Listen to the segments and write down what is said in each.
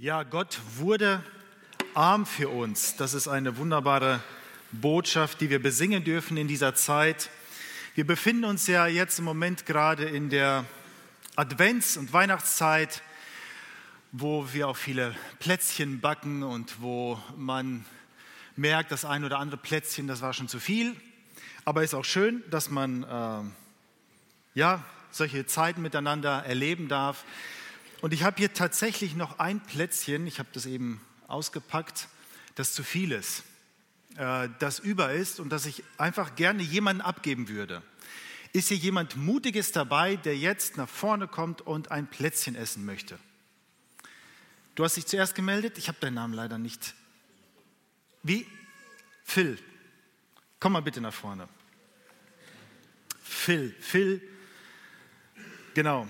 Ja, Gott wurde arm für uns. Das ist eine wunderbare Botschaft, die wir besingen dürfen in dieser Zeit. Wir befinden uns ja jetzt im Moment gerade in der Advents- und Weihnachtszeit, wo wir auch viele Plätzchen backen und wo man merkt, das ein oder andere Plätzchen, das war schon zu viel. Aber es ist auch schön, dass man äh, ja, solche Zeiten miteinander erleben darf. Und ich habe hier tatsächlich noch ein Plätzchen, ich habe das eben ausgepackt, das zu viel ist, äh, das über ist und das ich einfach gerne jemandem abgeben würde. Ist hier jemand Mutiges dabei, der jetzt nach vorne kommt und ein Plätzchen essen möchte? Du hast dich zuerst gemeldet, ich habe deinen Namen leider nicht. Wie? Phil. Komm mal bitte nach vorne. Phil, Phil, genau.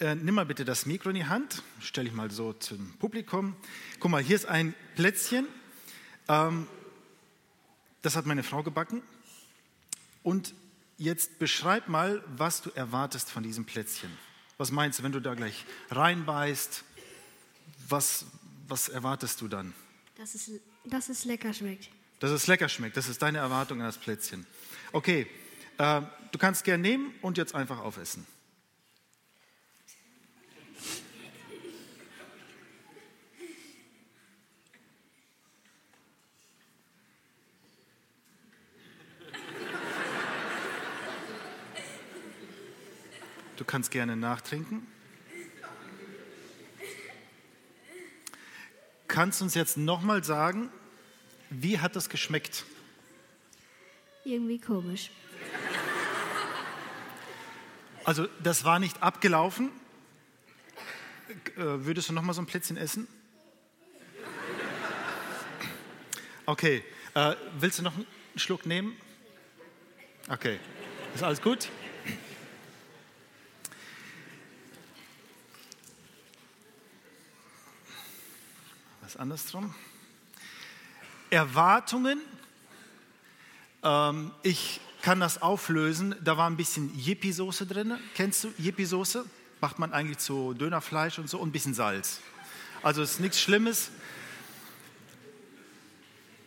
Äh, nimm mal bitte das Mikro in die Hand, stelle ich mal so zum Publikum. Guck mal, hier ist ein Plätzchen. Ähm, das hat meine Frau gebacken. Und jetzt beschreib mal, was du erwartest von diesem Plätzchen. Was meinst du, wenn du da gleich reinbeißt? Was, was erwartest du dann? Dass es, dass es lecker schmeckt. Dass es lecker schmeckt. Das ist deine Erwartung an das Plätzchen. Okay, äh, du kannst gern nehmen und jetzt einfach aufessen. Kannst gerne nachtrinken. Kannst du uns jetzt nochmal sagen, wie hat das geschmeckt? Irgendwie komisch. Also das war nicht abgelaufen. Äh, würdest du nochmal so ein Plätzchen essen? Okay. Äh, willst du noch einen Schluck nehmen? Okay. Ist alles gut? Was andersrum? Erwartungen. Ähm, ich kann das auflösen. Da war ein bisschen Yippie-Soße drin. Kennst du Yippie-Soße? Macht man eigentlich zu Dönerfleisch und so und ein bisschen Salz. Also ist nichts Schlimmes.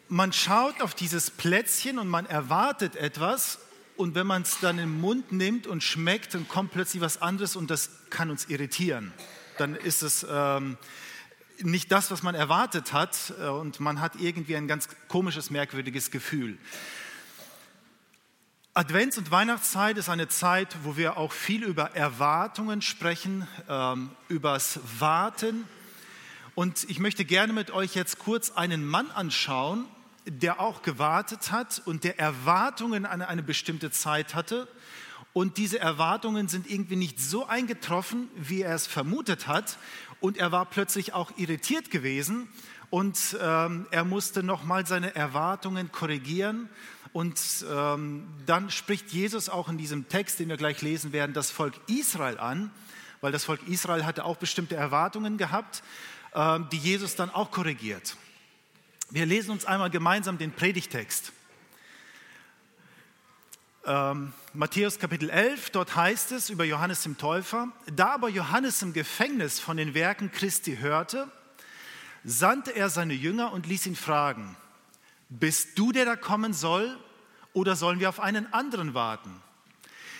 Man schaut auf dieses Plätzchen und man erwartet etwas und wenn man es dann im Mund nimmt und schmeckt, dann kommt plötzlich was anderes und das kann uns irritieren. Dann ist es ähm, nicht das, was man erwartet hat äh, und man hat irgendwie ein ganz komisches, merkwürdiges Gefühl. Advents- und Weihnachtszeit ist eine Zeit, wo wir auch viel über Erwartungen sprechen, ähm, übers Warten. Und ich möchte gerne mit euch jetzt kurz einen Mann anschauen, der auch gewartet hat und der Erwartungen an eine bestimmte Zeit hatte. Und diese Erwartungen sind irgendwie nicht so eingetroffen, wie er es vermutet hat. Und er war plötzlich auch irritiert gewesen und ähm, er musste nochmal seine Erwartungen korrigieren und ähm, dann spricht Jesus auch in diesem Text, den wir gleich lesen werden, das Volk Israel an, weil das Volk Israel hatte auch bestimmte Erwartungen gehabt, ähm, die Jesus dann auch korrigiert. Wir lesen uns einmal gemeinsam den Predigtext. Ähm, Matthäus Kapitel 11, dort heißt es über Johannes dem Täufer, da aber Johannes im Gefängnis von den Werken Christi hörte, sandte er seine Jünger und ließ ihn fragen, bist du der da kommen soll oder sollen wir auf einen anderen warten?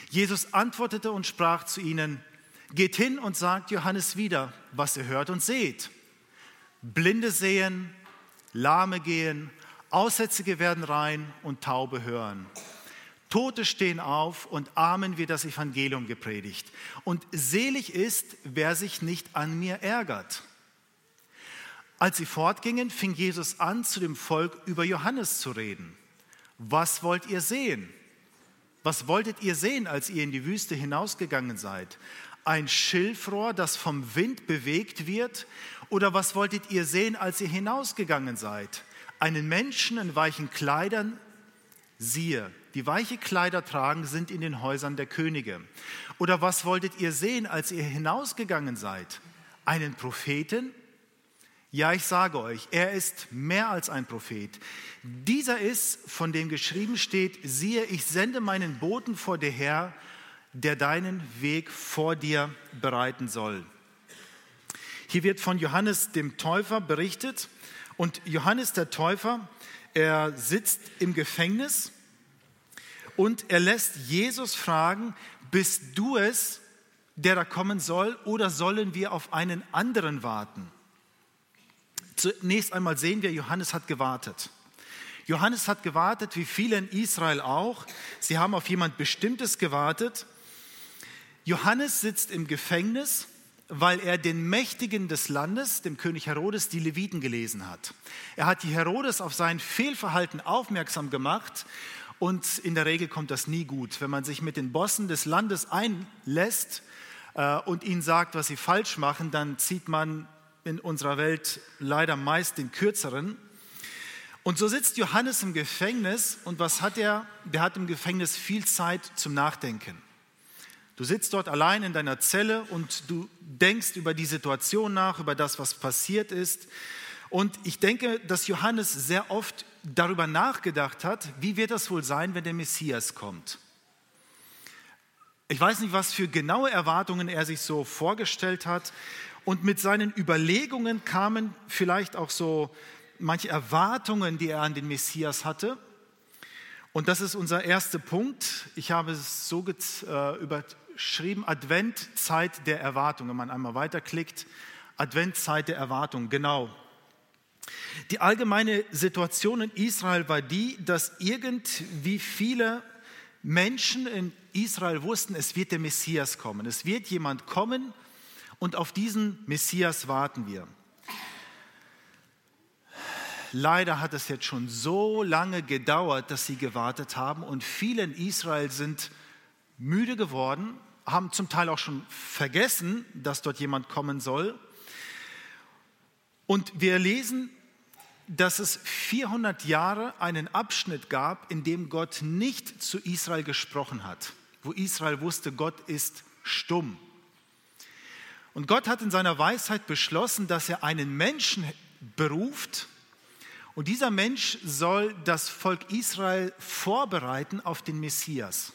Jesus antwortete und sprach zu ihnen, geht hin und sagt Johannes wieder, was ihr hört und seht. Blinde sehen, Lahme gehen, Aussätzige werden rein und Taube hören. Tote stehen auf und Armen wird das Evangelium gepredigt. Und selig ist, wer sich nicht an mir ärgert. Als sie fortgingen, fing Jesus an, zu dem Volk über Johannes zu reden. Was wollt ihr sehen? Was wolltet ihr sehen, als ihr in die Wüste hinausgegangen seid? Ein Schilfrohr, das vom Wind bewegt wird? Oder was wolltet ihr sehen, als ihr hinausgegangen seid? Einen Menschen in weichen Kleidern? Siehe, die weiche Kleider tragen, sind in den Häusern der Könige. Oder was wolltet ihr sehen, als ihr hinausgegangen seid? Einen Propheten? Ja, ich sage euch, er ist mehr als ein Prophet. Dieser ist, von dem geschrieben steht, siehe, ich sende meinen Boten vor dir her, der deinen Weg vor dir bereiten soll. Hier wird von Johannes dem Täufer berichtet und Johannes der Täufer, er sitzt im Gefängnis und er lässt Jesus fragen, bist du es, der da kommen soll, oder sollen wir auf einen anderen warten? Zunächst einmal sehen wir, Johannes hat gewartet. Johannes hat gewartet, wie viele in Israel auch. Sie haben auf jemand Bestimmtes gewartet. Johannes sitzt im Gefängnis, weil er den Mächtigen des Landes, dem König Herodes, die Leviten gelesen hat. Er hat die Herodes auf sein Fehlverhalten aufmerksam gemacht und in der Regel kommt das nie gut. Wenn man sich mit den Bossen des Landes einlässt äh, und ihnen sagt, was sie falsch machen, dann zieht man in unserer Welt leider meist den kürzeren. Und so sitzt Johannes im Gefängnis und was hat er? Der hat im Gefängnis viel Zeit zum Nachdenken. Du sitzt dort allein in deiner Zelle und du denkst über die Situation nach, über das, was passiert ist. Und ich denke, dass Johannes sehr oft darüber nachgedacht hat, wie wird das wohl sein, wenn der Messias kommt. Ich weiß nicht, was für genaue Erwartungen er sich so vorgestellt hat. Und mit seinen Überlegungen kamen vielleicht auch so manche Erwartungen, die er an den Messias hatte. Und das ist unser erster Punkt. Ich habe es so äh, überschrieben, Adventzeit der Erwartung. Wenn man einmal weiterklickt, Adventzeit der Erwartung, genau. Die allgemeine Situation in Israel war die, dass irgendwie viele Menschen in Israel wussten, es wird der Messias kommen. Es wird jemand kommen und auf diesen Messias warten wir. Leider hat es jetzt schon so lange gedauert, dass sie gewartet haben und viele in Israel sind müde geworden, haben zum Teil auch schon vergessen, dass dort jemand kommen soll. Und wir lesen, dass es 400 Jahre einen Abschnitt gab, in dem Gott nicht zu Israel gesprochen hat, wo Israel wusste, Gott ist stumm. Und Gott hat in seiner Weisheit beschlossen, dass er einen Menschen beruft, und dieser Mensch soll das Volk Israel vorbereiten auf den Messias.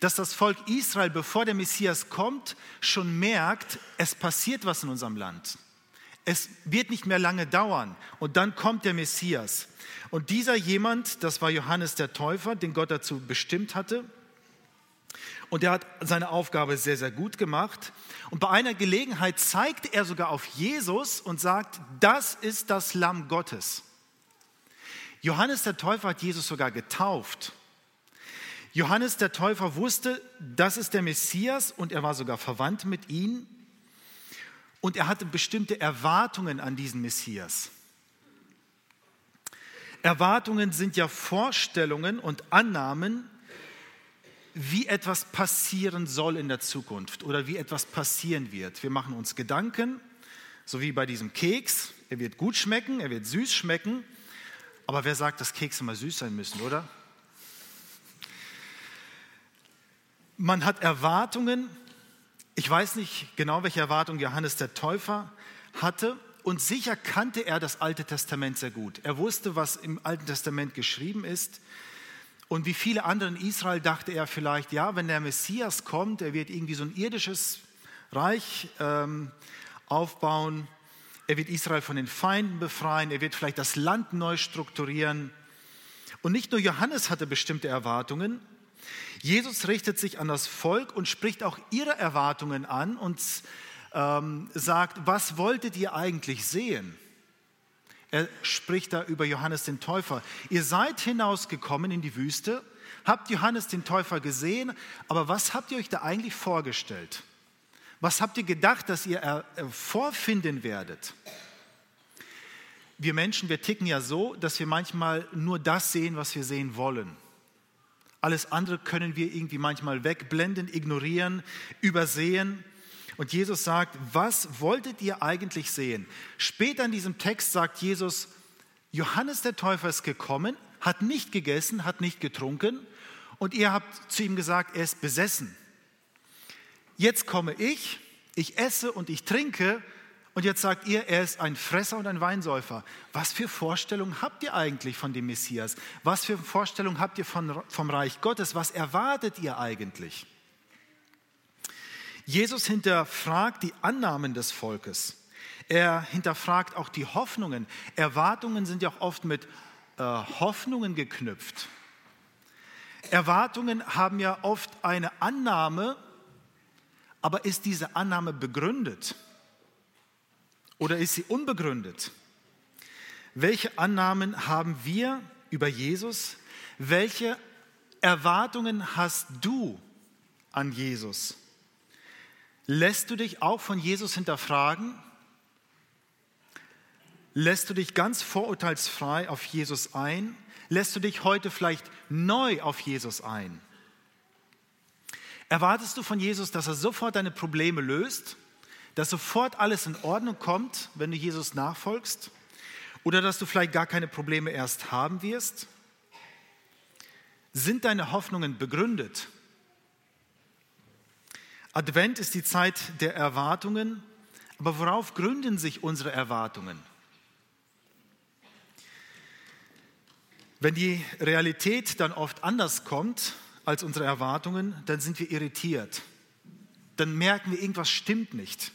Dass das Volk Israel, bevor der Messias kommt, schon merkt, es passiert was in unserem Land. Es wird nicht mehr lange dauern und dann kommt der Messias. Und dieser jemand, das war Johannes der Täufer, den Gott dazu bestimmt hatte, und er hat seine Aufgabe sehr, sehr gut gemacht. Und bei einer Gelegenheit zeigt er sogar auf Jesus und sagt, das ist das Lamm Gottes. Johannes der Täufer hat Jesus sogar getauft. Johannes der Täufer wusste, das ist der Messias und er war sogar verwandt mit ihm. Und er hatte bestimmte Erwartungen an diesen Messias. Erwartungen sind ja Vorstellungen und Annahmen, wie etwas passieren soll in der Zukunft oder wie etwas passieren wird. Wir machen uns Gedanken, so wie bei diesem Keks. Er wird gut schmecken, er wird süß schmecken. Aber wer sagt, dass Kekse mal süß sein müssen, oder? Man hat Erwartungen. Ich weiß nicht genau, welche Erwartungen Johannes der Täufer hatte. Und sicher kannte er das Alte Testament sehr gut. Er wusste, was im Alten Testament geschrieben ist. Und wie viele andere in Israel dachte er vielleicht, ja, wenn der Messias kommt, er wird irgendwie so ein irdisches Reich ähm, aufbauen, er wird Israel von den Feinden befreien, er wird vielleicht das Land neu strukturieren. Und nicht nur Johannes hatte bestimmte Erwartungen, Jesus richtet sich an das Volk und spricht auch ihre Erwartungen an und ähm, sagt, was wolltet ihr eigentlich sehen? Er spricht da über Johannes den Täufer. Ihr seid hinausgekommen in die Wüste, habt Johannes den Täufer gesehen, aber was habt ihr euch da eigentlich vorgestellt? Was habt ihr gedacht, dass ihr vorfinden werdet? Wir Menschen, wir ticken ja so, dass wir manchmal nur das sehen, was wir sehen wollen. Alles andere können wir irgendwie manchmal wegblenden, ignorieren, übersehen. Und Jesus sagt, was wolltet ihr eigentlich sehen? Später in diesem Text sagt Jesus, Johannes der Täufer ist gekommen, hat nicht gegessen, hat nicht getrunken und ihr habt zu ihm gesagt, er ist besessen. Jetzt komme ich, ich esse und ich trinke und jetzt sagt ihr, er ist ein Fresser und ein Weinsäufer. Was für Vorstellungen habt ihr eigentlich von dem Messias? Was für Vorstellungen habt ihr von, vom Reich Gottes? Was erwartet ihr eigentlich? Jesus hinterfragt die Annahmen des Volkes. Er hinterfragt auch die Hoffnungen. Erwartungen sind ja auch oft mit äh, Hoffnungen geknüpft. Erwartungen haben ja oft eine Annahme, aber ist diese Annahme begründet oder ist sie unbegründet? Welche Annahmen haben wir über Jesus? Welche Erwartungen hast du an Jesus? Lässt du dich auch von Jesus hinterfragen? Lässt du dich ganz vorurteilsfrei auf Jesus ein? Lässt du dich heute vielleicht neu auf Jesus ein? Erwartest du von Jesus, dass er sofort deine Probleme löst, dass sofort alles in Ordnung kommt, wenn du Jesus nachfolgst? Oder dass du vielleicht gar keine Probleme erst haben wirst? Sind deine Hoffnungen begründet? Advent ist die Zeit der Erwartungen, aber worauf gründen sich unsere Erwartungen? Wenn die Realität dann oft anders kommt als unsere Erwartungen, dann sind wir irritiert. Dann merken wir, irgendwas stimmt nicht.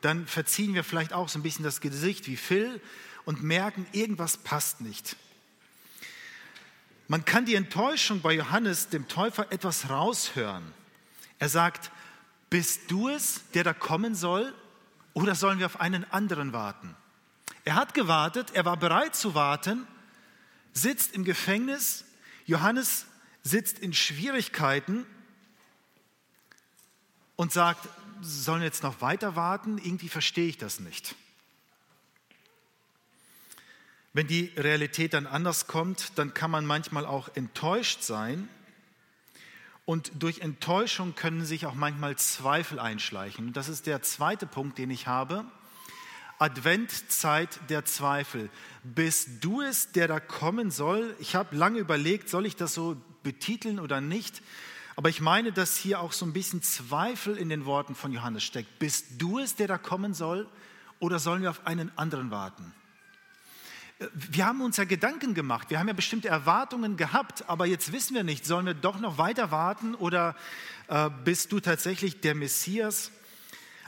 Dann verziehen wir vielleicht auch so ein bisschen das Gesicht wie Phil und merken, irgendwas passt nicht. Man kann die Enttäuschung bei Johannes, dem Täufer, etwas raushören. Er sagt, bist du es, der da kommen soll, oder sollen wir auf einen anderen warten? Er hat gewartet, er war bereit zu warten, sitzt im Gefängnis, Johannes sitzt in Schwierigkeiten und sagt, sollen jetzt noch weiter warten? Irgendwie verstehe ich das nicht. Wenn die Realität dann anders kommt, dann kann man manchmal auch enttäuscht sein. Und durch Enttäuschung können sich auch manchmal Zweifel einschleichen. Das ist der zweite Punkt, den ich habe. Adventzeit der Zweifel. Bist du es, der da kommen soll? Ich habe lange überlegt, soll ich das so betiteln oder nicht? Aber ich meine, dass hier auch so ein bisschen Zweifel in den Worten von Johannes steckt. Bist du es, der da kommen soll? Oder sollen wir auf einen anderen warten? Wir haben uns ja Gedanken gemacht, wir haben ja bestimmte Erwartungen gehabt, aber jetzt wissen wir nicht, sollen wir doch noch weiter warten oder äh, bist du tatsächlich der Messias?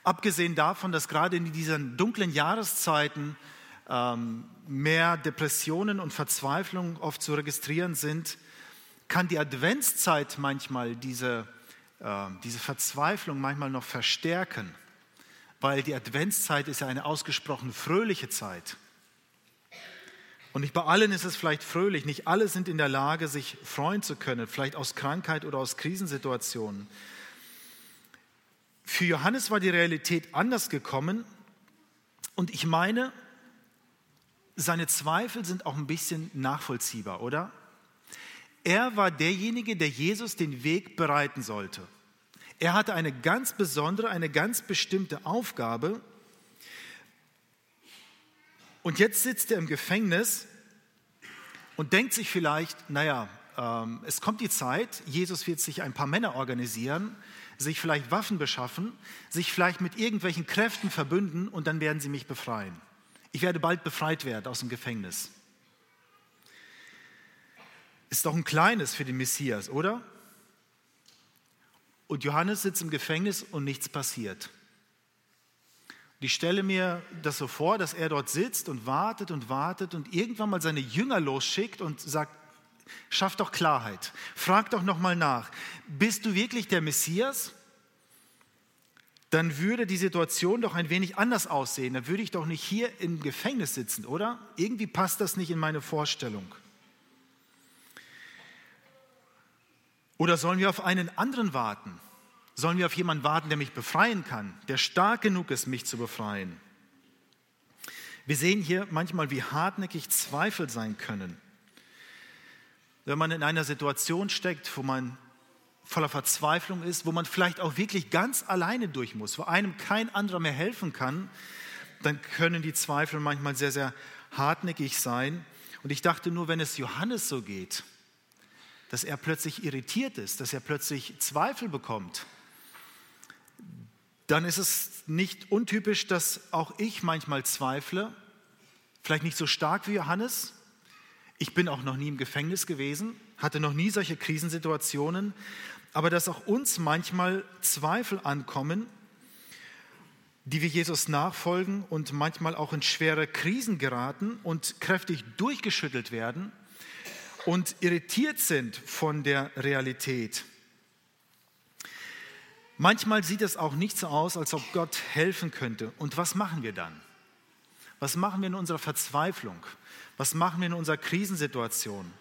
Abgesehen davon, dass gerade in diesen dunklen Jahreszeiten ähm, mehr Depressionen und Verzweiflung oft zu registrieren sind, kann die Adventszeit manchmal diese, äh, diese Verzweiflung manchmal noch verstärken, weil die Adventszeit ist ja eine ausgesprochen fröhliche Zeit. Und nicht bei allen ist es vielleicht fröhlich, nicht alle sind in der Lage, sich freuen zu können, vielleicht aus Krankheit oder aus Krisensituationen. Für Johannes war die Realität anders gekommen und ich meine, seine Zweifel sind auch ein bisschen nachvollziehbar, oder? Er war derjenige, der Jesus den Weg bereiten sollte. Er hatte eine ganz besondere, eine ganz bestimmte Aufgabe. Und jetzt sitzt er im Gefängnis und denkt sich vielleicht, naja, ähm, es kommt die Zeit, Jesus wird sich ein paar Männer organisieren, sich vielleicht Waffen beschaffen, sich vielleicht mit irgendwelchen Kräften verbünden und dann werden sie mich befreien. Ich werde bald befreit werden aus dem Gefängnis. Ist doch ein kleines für den Messias, oder? Und Johannes sitzt im Gefängnis und nichts passiert. Und ich stelle mir das so vor, dass er dort sitzt und wartet und wartet und irgendwann mal seine Jünger losschickt und sagt, Schaff doch Klarheit. Frag doch nochmal nach. Bist du wirklich der Messias? Dann würde die Situation doch ein wenig anders aussehen. Dann würde ich doch nicht hier im Gefängnis sitzen, oder? Irgendwie passt das nicht in meine Vorstellung. Oder sollen wir auf einen anderen warten? Sollen wir auf jemanden warten, der mich befreien kann, der stark genug ist, mich zu befreien? Wir sehen hier manchmal, wie hartnäckig Zweifel sein können wenn man in einer Situation steckt, wo man voller Verzweiflung ist, wo man vielleicht auch wirklich ganz alleine durch muss, wo einem kein anderer mehr helfen kann, dann können die Zweifel manchmal sehr, sehr hartnäckig sein. Und ich dachte nur, wenn es Johannes so geht, dass er plötzlich irritiert ist, dass er plötzlich Zweifel bekommt, dann ist es nicht untypisch, dass auch ich manchmal zweifle, vielleicht nicht so stark wie Johannes, ich bin auch noch nie im Gefängnis gewesen, hatte noch nie solche Krisensituationen, aber dass auch uns manchmal Zweifel ankommen, die wir Jesus nachfolgen und manchmal auch in schwere Krisen geraten und kräftig durchgeschüttelt werden und irritiert sind von der Realität. Manchmal sieht es auch nicht so aus, als ob Gott helfen könnte. Und was machen wir dann? Was machen wir in unserer Verzweiflung? Was machen wir in unserer Krisensituation?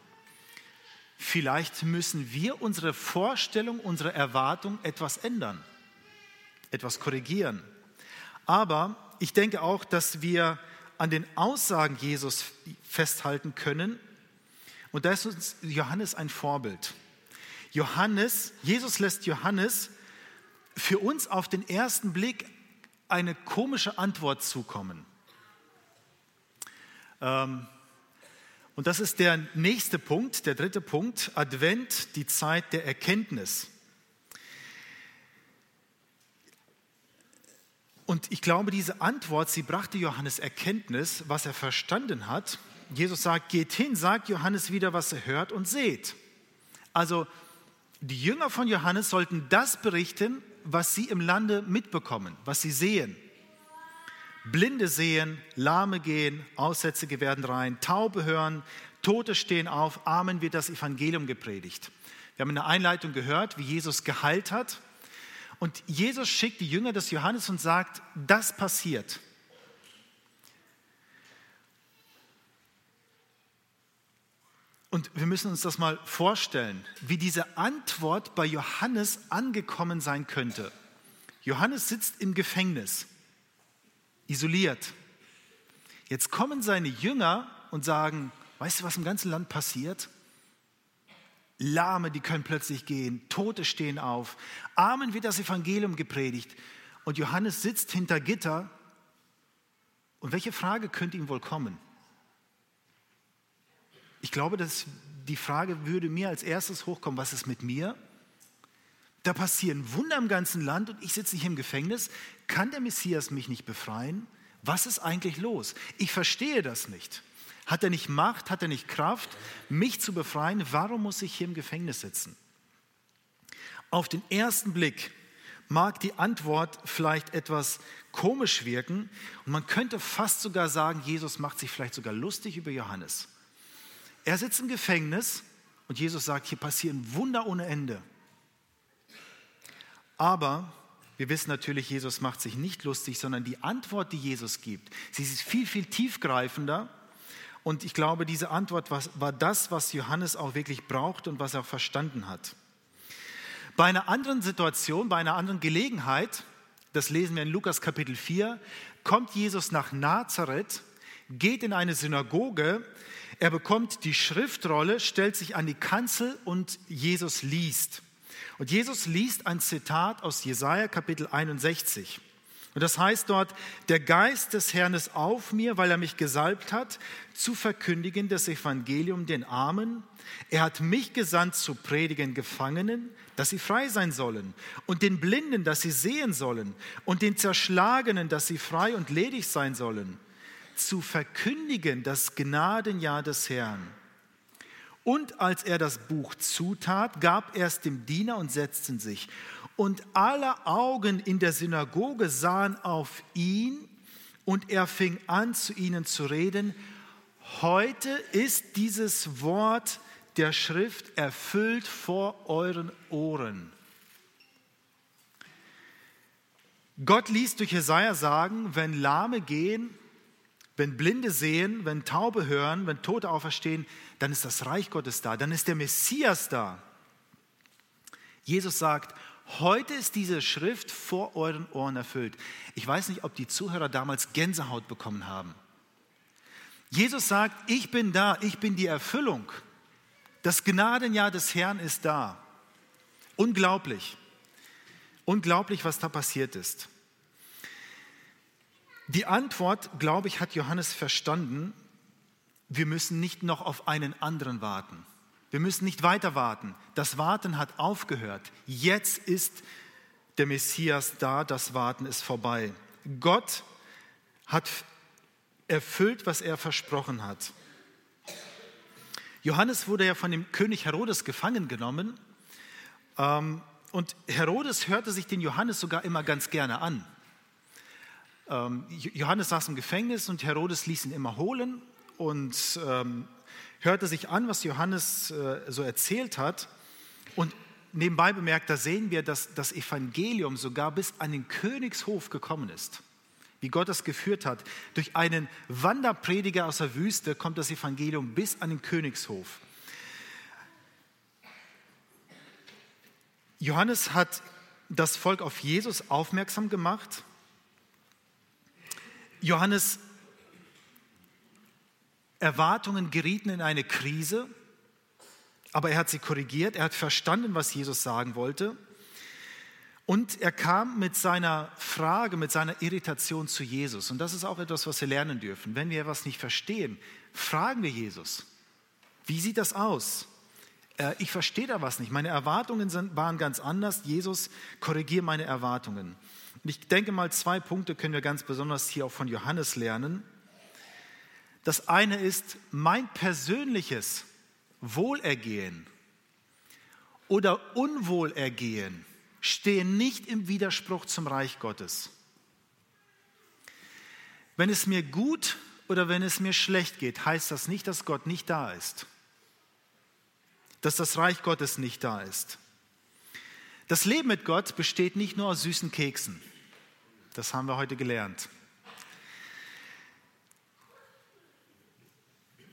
Vielleicht müssen wir unsere Vorstellung, unsere Erwartung etwas ändern, etwas korrigieren. Aber ich denke auch, dass wir an den Aussagen Jesus festhalten können. Und da ist uns Johannes ein Vorbild. Johannes, Jesus lässt Johannes für uns auf den ersten Blick eine komische Antwort zukommen. Ähm, und das ist der nächste Punkt, der dritte Punkt, Advent, die Zeit der Erkenntnis. Und ich glaube, diese Antwort, sie brachte Johannes Erkenntnis, was er verstanden hat. Jesus sagt, geht hin, sagt Johannes wieder, was er hört und seht. Also die Jünger von Johannes sollten das berichten, was sie im Lande mitbekommen, was sie sehen. Blinde sehen, Lahme gehen, Aussätzige werden rein, Taube hören, Tote stehen auf, Armen wird das Evangelium gepredigt. Wir haben in der Einleitung gehört, wie Jesus geheilt hat. Und Jesus schickt die Jünger des Johannes und sagt, das passiert. Und wir müssen uns das mal vorstellen, wie diese Antwort bei Johannes angekommen sein könnte. Johannes sitzt im Gefängnis isoliert. Jetzt kommen seine Jünger und sagen, weißt du, was im ganzen Land passiert? Lahme, die können plötzlich gehen, Tote stehen auf, Armen wird das Evangelium gepredigt und Johannes sitzt hinter Gitter. Und welche Frage könnte ihm wohl kommen? Ich glaube, dass die Frage würde mir als erstes hochkommen, was ist mit mir? Da passieren Wunder im ganzen Land und ich sitze hier im Gefängnis. Kann der Messias mich nicht befreien? Was ist eigentlich los? Ich verstehe das nicht. Hat er nicht Macht, hat er nicht Kraft, mich zu befreien? Warum muss ich hier im Gefängnis sitzen? Auf den ersten Blick mag die Antwort vielleicht etwas komisch wirken und man könnte fast sogar sagen, Jesus macht sich vielleicht sogar lustig über Johannes. Er sitzt im Gefängnis und Jesus sagt, hier passieren Wunder ohne Ende. Aber wir wissen natürlich, Jesus macht sich nicht lustig, sondern die Antwort, die Jesus gibt, sie ist viel, viel tiefgreifender. Und ich glaube, diese Antwort war, das, was Johannes auch wirklich braucht und was er verstanden hat. Bei einer anderen Situation, bei einer anderen Gelegenheit, das lesen wir in Lukas Kapitel 4, kommt Jesus nach Nazareth, geht in eine Synagoge, er bekommt die Schriftrolle, stellt sich an die Kanzel und Jesus liest. Und Jesus liest ein Zitat aus Jesaja Kapitel 61. Und das heißt dort, der Geist des Herrn ist auf mir, weil er mich gesalbt hat, zu verkündigen das Evangelium den Armen. Er hat mich gesandt zu predigen Gefangenen, dass sie frei sein sollen, und den Blinden, dass sie sehen sollen, und den Zerschlagenen, dass sie frei und ledig sein sollen, zu verkündigen das Gnadenjahr des Herrn. Und als er das Buch zutat, gab er es dem Diener und setzten sich. Und alle Augen in der Synagoge sahen auf ihn und er fing an, zu ihnen zu reden. Heute ist dieses Wort der Schrift erfüllt vor euren Ohren. Gott ließ durch Jesaja sagen, wenn Lahme gehen, wenn Blinde sehen, wenn Taube hören, wenn Tote auferstehen, dann ist das Reich Gottes da, dann ist der Messias da. Jesus sagt, heute ist diese Schrift vor euren Ohren erfüllt. Ich weiß nicht, ob die Zuhörer damals Gänsehaut bekommen haben. Jesus sagt, ich bin da, ich bin die Erfüllung. Das Gnadenjahr des Herrn ist da. Unglaublich. Unglaublich, was da passiert ist. Die Antwort, glaube ich, hat Johannes verstanden. Wir müssen nicht noch auf einen anderen warten. Wir müssen nicht weiter warten. Das Warten hat aufgehört. Jetzt ist der Messias da, das Warten ist vorbei. Gott hat erfüllt, was er versprochen hat. Johannes wurde ja von dem König Herodes gefangen genommen Ähm, und Herodes hörte sich den Johannes sogar immer ganz gerne an. Ähm, Johannes saß im Gefängnis und Herodes ließ ihn immer holen und ähm, hörte sich an, was Johannes äh, so erzählt hat. Und nebenbei bemerkt, da sehen wir, dass das Evangelium sogar bis an den Königshof gekommen ist. Wie Gott das geführt hat. Durch einen Wanderprediger aus der Wüste kommt das Evangelium bis an den Königshof. Johannes hat das Volk auf Jesus aufmerksam gemacht. Johannes Erwartungen gerieten in eine Krise, aber er hat sie korrigiert, er hat verstanden, was Jesus sagen wollte. Und er kam mit seiner Frage, mit seiner Irritation zu Jesus. Und das ist auch etwas, was wir lernen dürfen. Wenn wir etwas nicht verstehen, fragen wir Jesus. Wie sieht das aus? Äh, ich verstehe da was nicht. Meine Erwartungen sind, waren ganz anders. Jesus, korrigiere meine Erwartungen. Und ich denke mal, zwei Punkte können wir ganz besonders hier auch von Johannes lernen. Das eine ist mein persönliches Wohlergehen oder Unwohlergehen stehen nicht im Widerspruch zum Reich Gottes. Wenn es mir gut oder wenn es mir schlecht geht, heißt das nicht, dass Gott nicht da ist dass das Reich Gottes nicht da ist. Das Leben mit Gott besteht nicht nur aus süßen Keksen. Das haben wir heute gelernt.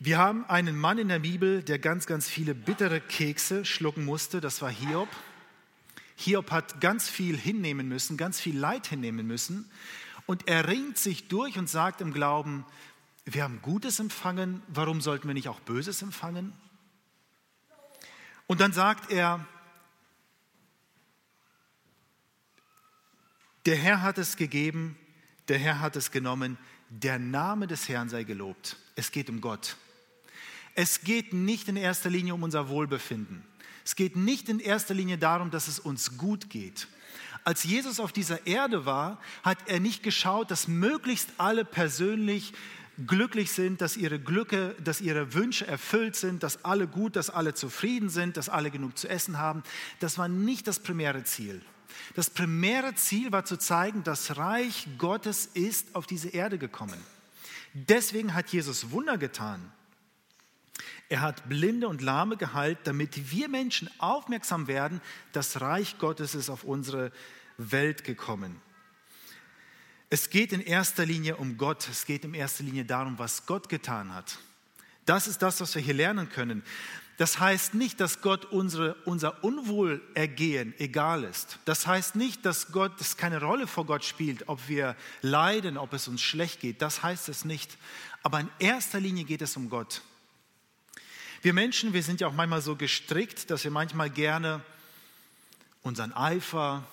Wir haben einen Mann in der Bibel, der ganz, ganz viele bittere Kekse schlucken musste. Das war Hiob. Hiob hat ganz viel hinnehmen müssen, ganz viel Leid hinnehmen müssen. Und er ringt sich durch und sagt im Glauben, wir haben Gutes empfangen, warum sollten wir nicht auch Böses empfangen? Und dann sagt er, der Herr hat es gegeben, der Herr hat es genommen, der Name des Herrn sei gelobt. Es geht um Gott. Es geht nicht in erster Linie um unser Wohlbefinden. Es geht nicht in erster Linie darum, dass es uns gut geht. Als Jesus auf dieser Erde war, hat er nicht geschaut, dass möglichst alle persönlich glücklich sind, dass ihre Glücke, dass ihre Wünsche erfüllt sind, dass alle gut, dass alle zufrieden sind, dass alle genug zu essen haben. Das war nicht das primäre Ziel. Das primäre Ziel war zu zeigen, das Reich Gottes ist auf diese Erde gekommen. Deswegen hat Jesus Wunder getan. Er hat Blinde und Lahme geheilt, damit wir Menschen aufmerksam werden, das Reich Gottes ist auf unsere Welt gekommen. Es geht in erster Linie um Gott. Es geht in erster Linie darum, was Gott getan hat. Das ist das, was wir hier lernen können. Das heißt nicht, dass Gott unsere, unser Unwohlergehen egal ist. Das heißt nicht, dass Gott das keine Rolle vor Gott spielt, ob wir leiden, ob es uns schlecht geht. Das heißt es nicht. Aber in erster Linie geht es um Gott. Wir Menschen, wir sind ja auch manchmal so gestrickt, dass wir manchmal gerne unseren Eifer,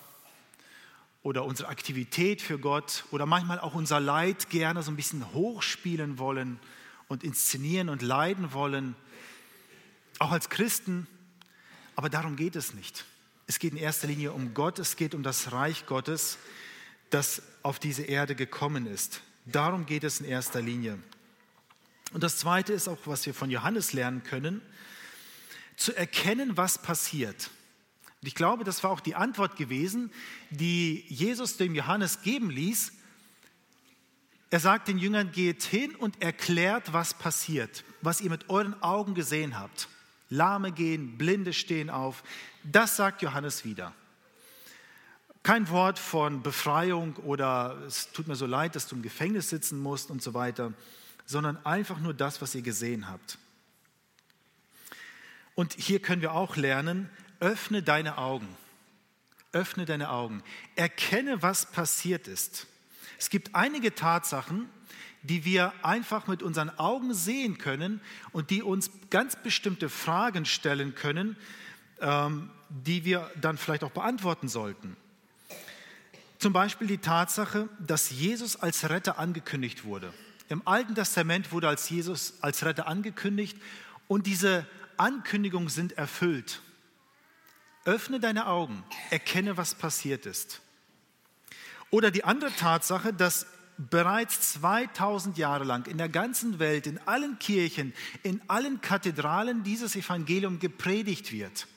oder unsere Aktivität für Gott oder manchmal auch unser Leid gerne so ein bisschen hochspielen wollen und inszenieren und leiden wollen, auch als Christen. Aber darum geht es nicht. Es geht in erster Linie um Gott, es geht um das Reich Gottes, das auf diese Erde gekommen ist. Darum geht es in erster Linie. Und das Zweite ist auch, was wir von Johannes lernen können, zu erkennen, was passiert. Und ich glaube, das war auch die Antwort gewesen, die Jesus dem Johannes geben ließ. Er sagt den Jüngern, geht hin und erklärt, was passiert, was ihr mit euren Augen gesehen habt. Lahme gehen, Blinde stehen auf. Das sagt Johannes wieder. Kein Wort von Befreiung oder es tut mir so leid, dass du im Gefängnis sitzen musst und so weiter, sondern einfach nur das, was ihr gesehen habt. Und hier können wir auch lernen, öffne deine Augen. Öffne deine Augen. Erkenne, was passiert ist. Es gibt einige Tatsachen, die wir einfach mit unseren Augen sehen können und die uns ganz bestimmte Fragen stellen können, ähm, die wir dann vielleicht auch beantworten sollten. Zum Beispiel die Tatsache, dass Jesus als Retter angekündigt wurde. Im Alten Testament wurde als Jesus als Retter angekündigt und diese Ankündigungen sind erfüllt. Öffne deine Augen, erkenne, was passiert ist. Oder die andere Tatsache, dass bereits 2000 Jahre lang in der ganzen Welt, in allen Kirchen, in allen Kathedralen dieses Evangelium gepredigt wird.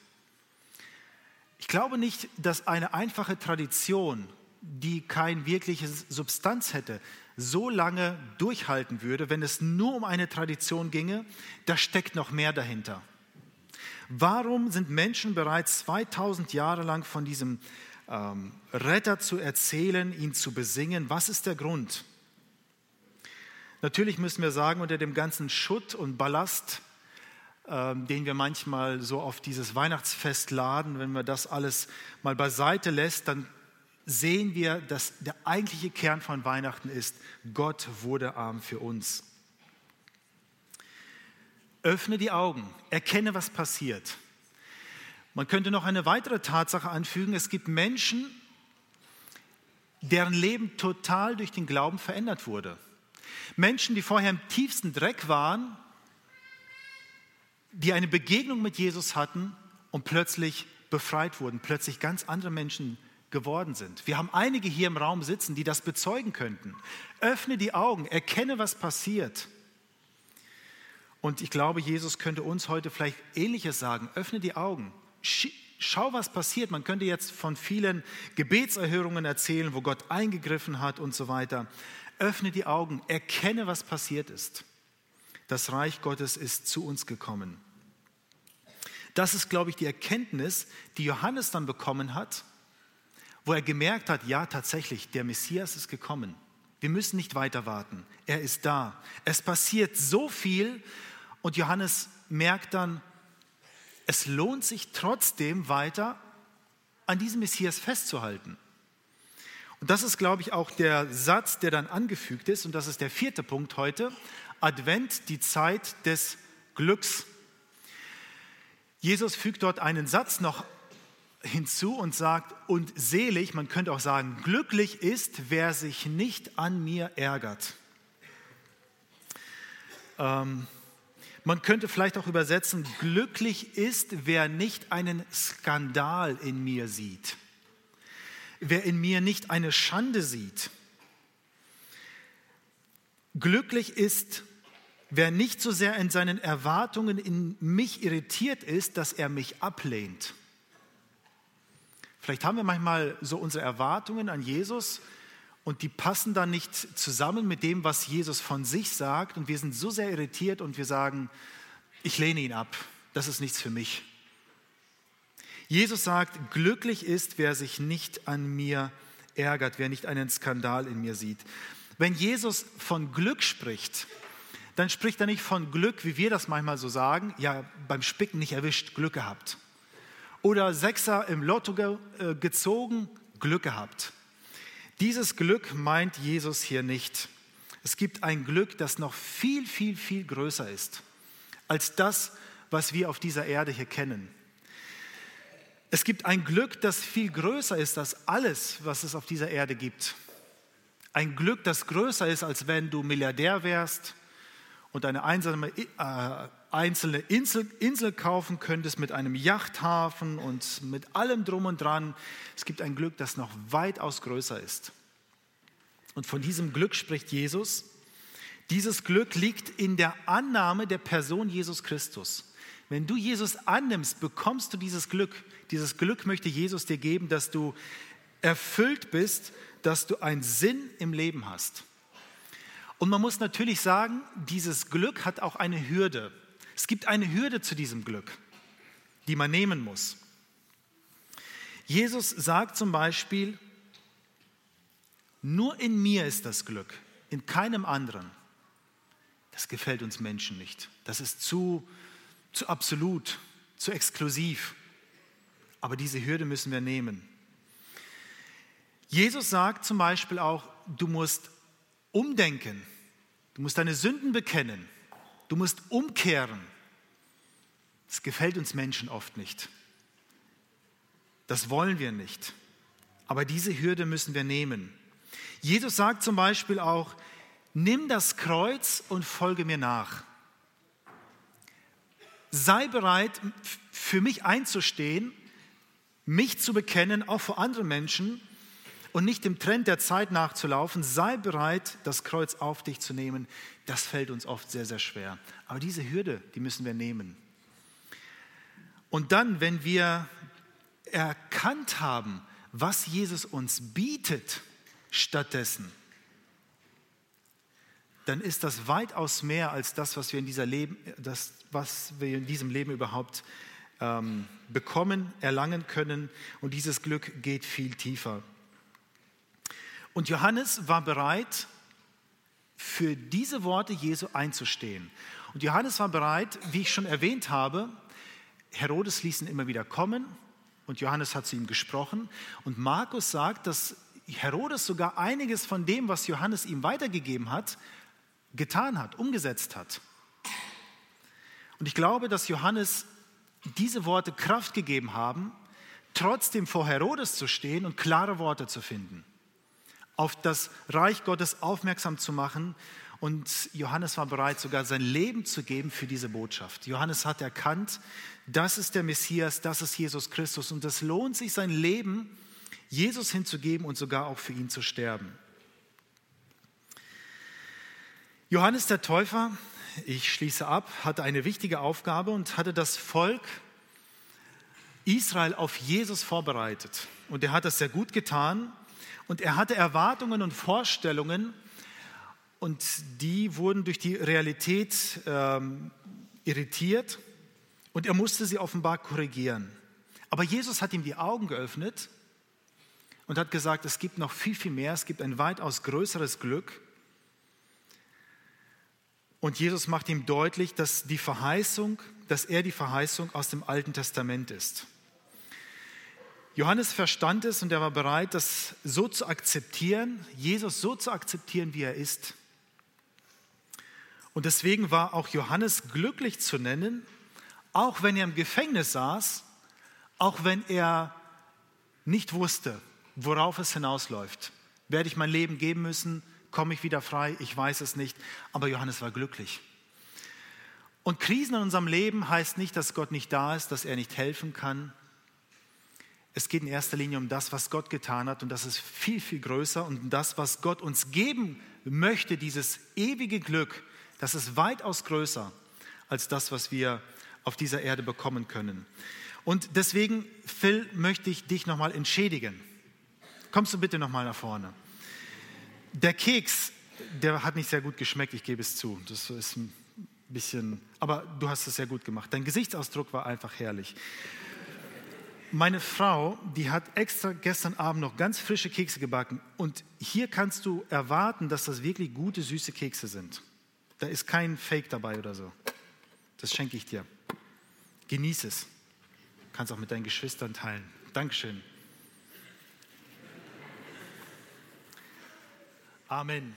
Ich glaube nicht, dass eine einfache Tradition, die kein wirkliches Substanz hätte, so lange durchhalten würde, wenn es nur um eine Tradition ginge. Da steckt noch mehr dahinter. Warum sind Menschen bereits 2000 Jahre lang von diesem ähm, Retter zu erzählen, ihn zu besingen? Was ist der Grund? Natürlich müssen wir sagen, unter dem ganzen Schutt und Ballast, ähm, den wir manchmal so auf dieses Weihnachtsfest laden, wenn man das alles mal beiseite lässt, dann sehen wir, dass der eigentliche Kern von Weihnachten ist, Gott wurde arm für uns. Öffne die Augen, erkenne, was passiert. Man könnte noch eine weitere Tatsache anfügen. Es gibt Menschen, deren Leben total durch den Glauben verändert wurde. Menschen, die vorher im tiefsten Dreck waren, die eine Begegnung mit Jesus hatten und plötzlich befreit wurden, plötzlich ganz andere Menschen geworden sind. Wir haben einige hier im Raum sitzen, die das bezeugen könnten. Öffne die Augen, erkenne, was passiert. Und ich glaube, Jesus könnte uns heute vielleicht Ähnliches sagen. Öffne die Augen. Schau, was passiert. Man könnte jetzt von vielen Gebetserhörungen erzählen, wo Gott eingegriffen hat und so weiter. Öffne die Augen, erkenne, was passiert ist. Das Reich Gottes ist zu uns gekommen. Das ist, glaube ich, die Erkenntnis, die Johannes dann bekommen hat, wo er gemerkt hat, ja, tatsächlich, der Messias ist gekommen. Wir müssen nicht weiter warten. Er ist da. Es passiert so viel und Johannes merkt dann, es lohnt sich trotzdem weiter an diesem Messias festzuhalten. Und das ist, glaube ich, auch der Satz, der dann angefügt ist, und das ist der vierte Punkt heute. Advent, die Zeit des Glücks. Jesus fügt dort einen Satz noch hinzu und sagt, und selig, man könnte auch sagen, glücklich ist, wer sich nicht an mir ärgert. Ähm, man könnte vielleicht auch übersetzen, glücklich ist, wer nicht einen Skandal in mir sieht, wer in mir nicht eine Schande sieht. Glücklich ist, wer nicht so sehr in seinen Erwartungen in mich irritiert ist, dass er mich ablehnt. Vielleicht haben wir manchmal so unsere Erwartungen an Jesus und die passen dann nicht zusammen mit dem, was Jesus von sich sagt und wir sind so sehr irritiert und wir sagen, ich lehne ihn ab, das ist nichts für mich. Jesus sagt, glücklich ist, wer sich nicht an mir ärgert, wer nicht einen Skandal in mir sieht. Wenn Jesus von Glück spricht, dann spricht er nicht von Glück, wie wir das manchmal so sagen, ja, beim Spicken nicht erwischt, Glück gehabt oder Sechser im Lotto äh, gezogen, Glück gehabt. Dieses Glück meint Jesus hier nicht. Es gibt ein Glück, das noch viel, viel, viel größer ist als das, was wir auf dieser Erde hier kennen. Es gibt ein Glück, das viel größer ist als alles, was es auf dieser Erde gibt. Ein Glück, das größer ist, als wenn du Milliardär wärst und eine einsame, äh, einzelne Insel, Insel kaufen könntest mit einem Yachthafen und mit allem drum und dran. Es gibt ein Glück, das noch weitaus größer ist. Und von diesem Glück spricht Jesus. Dieses Glück liegt in der Annahme der Person Jesus Christus. Wenn du Jesus annimmst, bekommst du dieses Glück. Dieses Glück möchte Jesus dir geben, dass du erfüllt bist, dass du einen Sinn im Leben hast. Und man muss natürlich sagen, dieses Glück hat auch eine Hürde. Es gibt eine Hürde zu diesem Glück, die man nehmen muss. Jesus sagt zum Beispiel, nur in mir ist das Glück, in keinem anderen. Das gefällt uns Menschen nicht. Das ist zu, zu absolut, zu exklusiv. Aber diese Hürde müssen wir nehmen. Jesus sagt zum Beispiel auch, du musst umdenken, du musst deine Sünden bekennen. Du musst umkehren. Das gefällt uns Menschen oft nicht. Das wollen wir nicht. Aber diese Hürde müssen wir nehmen. Jesus sagt zum Beispiel auch, nimm das Kreuz und folge mir nach. Sei bereit, für mich einzustehen, mich zu bekennen, auch vor anderen Menschen und nicht dem Trend der Zeit nachzulaufen. Sei bereit, das Kreuz auf dich zu nehmen. Das fällt uns oft sehr, sehr schwer. Aber diese Hürde, die müssen wir nehmen. Und dann, wenn wir erkannt haben, was Jesus uns bietet stattdessen, dann ist das weitaus mehr als das, was wir in, dieser Leben, das, was wir in diesem Leben überhaupt ähm, bekommen, erlangen können. Und dieses Glück geht viel tiefer. Und Johannes war bereit, für diese Worte Jesu einzustehen. Und Johannes war bereit, wie ich schon erwähnt habe, Herodes ließ ihn immer wieder kommen und Johannes hat zu ihm gesprochen. Und Markus sagt, dass Herodes sogar einiges von dem, was Johannes ihm weitergegeben hat, getan hat, umgesetzt hat. Und ich glaube, dass Johannes diese Worte Kraft gegeben haben, trotzdem vor Herodes zu stehen und klare Worte zu finden, auf das Reich Gottes aufmerksam zu machen. Und Johannes war bereit, sogar sein Leben zu geben für diese Botschaft. Johannes hat erkannt, das ist der Messias, das ist Jesus Christus. Und es lohnt sich, sein Leben Jesus hinzugeben und sogar auch für ihn zu sterben. Johannes der Täufer, ich schließe ab, hatte eine wichtige Aufgabe und hatte das Volk Israel auf Jesus vorbereitet. Und er hat das sehr gut getan. Und er hatte Erwartungen und Vorstellungen und die wurden durch die Realität ähm, irritiert und er musste sie offenbar korrigieren. Aber Jesus hat ihm die Augen geöffnet und hat gesagt, es gibt noch viel, viel mehr, es gibt ein weitaus größeres Glück. Und Jesus macht ihm deutlich, dass die Verheißung, dass er die Verheißung aus dem Alten Testament ist. Johannes verstand es und er war bereit, das so zu akzeptieren, Jesus so zu akzeptieren, wie er ist. Und deswegen war auch Johannes glücklich zu nennen, auch wenn er im Gefängnis saß, auch wenn er nicht wusste, worauf es hinausläuft. Werde ich mein Leben geben müssen? Komme ich wieder frei? Ich weiß es nicht. Aber Johannes war glücklich. Und Krisen in unserem Leben heißt nicht, dass Gott nicht da ist, dass er nicht helfen kann. Es geht in erster Linie um das, was Gott getan hat und das ist viel, viel größer und das, was Gott uns geben möchte, dieses ewige Glück, das ist weitaus größer als das, was wir auf dieser Erde bekommen können. Und deswegen, Phil, möchte ich dich nochmal entschädigen. Kommst du bitte nochmal nach vorne. Der Keks, der hat nicht sehr gut geschmeckt, ich gebe es zu. Das ist ein bisschen, aber du hast es sehr gut gemacht. Dein Gesichtsausdruck war einfach herrlich. Meine Frau, die hat extra gestern Abend noch ganz frische Kekse gebacken und hier kannst du erwarten, dass das wirklich gute, süße Kekse sind. Da ist kein Fake dabei oder so. Das schenke ich dir. Genieß es. Kannst auch mit deinen Geschwistern teilen. Dankeschön. Amen.